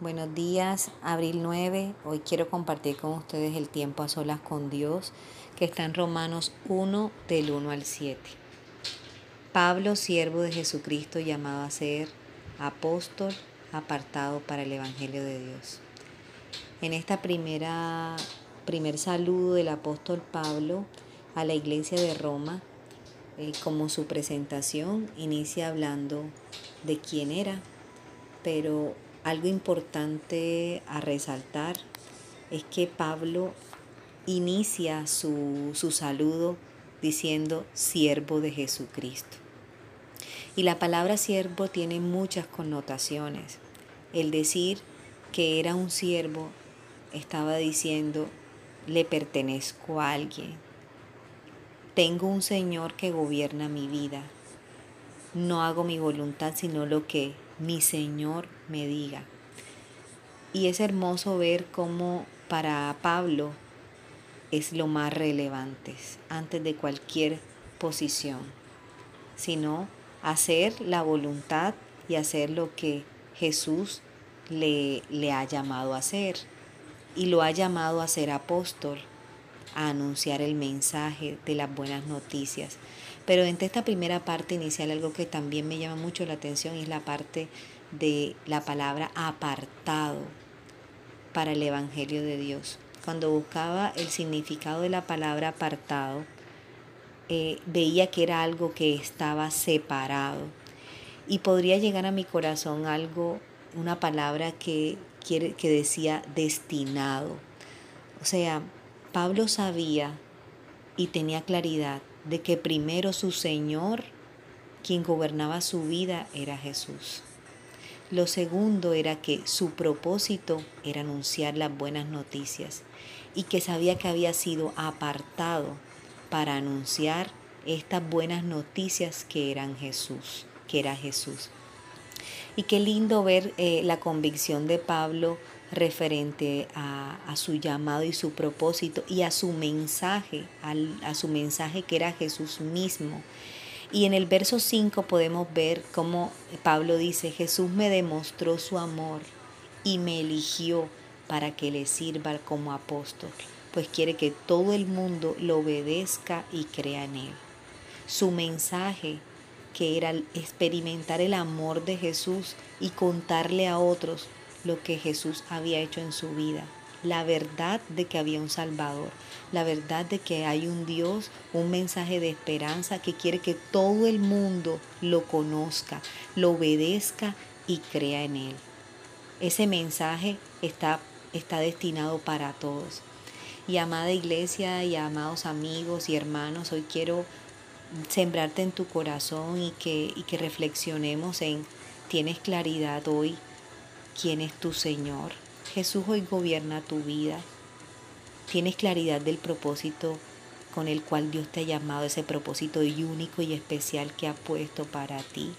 buenos días. Abril 9. Hoy quiero compartir con ustedes el tiempo a solas con Dios que está en Romanos 1 del 1 al 7. Pablo, siervo de Jesucristo, llamado a ser apóstol, apartado para el Evangelio de Dios. En esta primera primer saludo del apóstol Pablo a la iglesia de Roma, eh, como su presentación, inicia hablando de quién era, pero algo importante a resaltar es que Pablo inicia su, su saludo diciendo siervo de Jesucristo. Y la palabra siervo tiene muchas connotaciones. El decir que era un siervo estaba diciendo le pertenezco a alguien. Tengo un Señor que gobierna mi vida. No hago mi voluntad sino lo que mi Señor me diga. Y es hermoso ver cómo para Pablo es lo más relevante antes de cualquier posición, sino hacer la voluntad y hacer lo que Jesús le, le ha llamado a hacer. Y lo ha llamado a ser apóstol, a anunciar el mensaje de las buenas noticias. Pero entre esta primera parte inicial algo que también me llama mucho la atención es la parte de la palabra apartado para el Evangelio de Dios. Cuando buscaba el significado de la palabra apartado, eh, veía que era algo que estaba separado. Y podría llegar a mi corazón algo, una palabra que, que decía destinado. O sea, Pablo sabía y tenía claridad de que primero su Señor, quien gobernaba su vida, era Jesús. Lo segundo era que su propósito era anunciar las buenas noticias y que sabía que había sido apartado para anunciar estas buenas noticias que eran Jesús, que era Jesús. Y qué lindo ver eh, la convicción de Pablo referente a, su llamado y su propósito y a su mensaje, a su mensaje que era Jesús mismo. Y en el verso 5 podemos ver cómo Pablo dice, Jesús me demostró su amor y me eligió para que le sirva como apóstol, pues quiere que todo el mundo lo obedezca y crea en él. Su mensaje, que era experimentar el amor de Jesús y contarle a otros lo que Jesús había hecho en su vida, la verdad de que había un Salvador, la verdad de que hay un Dios, un mensaje de esperanza que quiere que todo el mundo lo conozca, lo obedezca y crea en Él. Ese mensaje está, está destinado para todos. Y amada iglesia y amados amigos y hermanos, hoy quiero sembrarte en tu corazón y que, y que reflexionemos en, ¿tienes claridad hoy quién es tu Señor? Jesús hoy gobierna tu vida. Tienes claridad del propósito con el cual Dios te ha llamado, ese propósito único y especial que ha puesto para ti.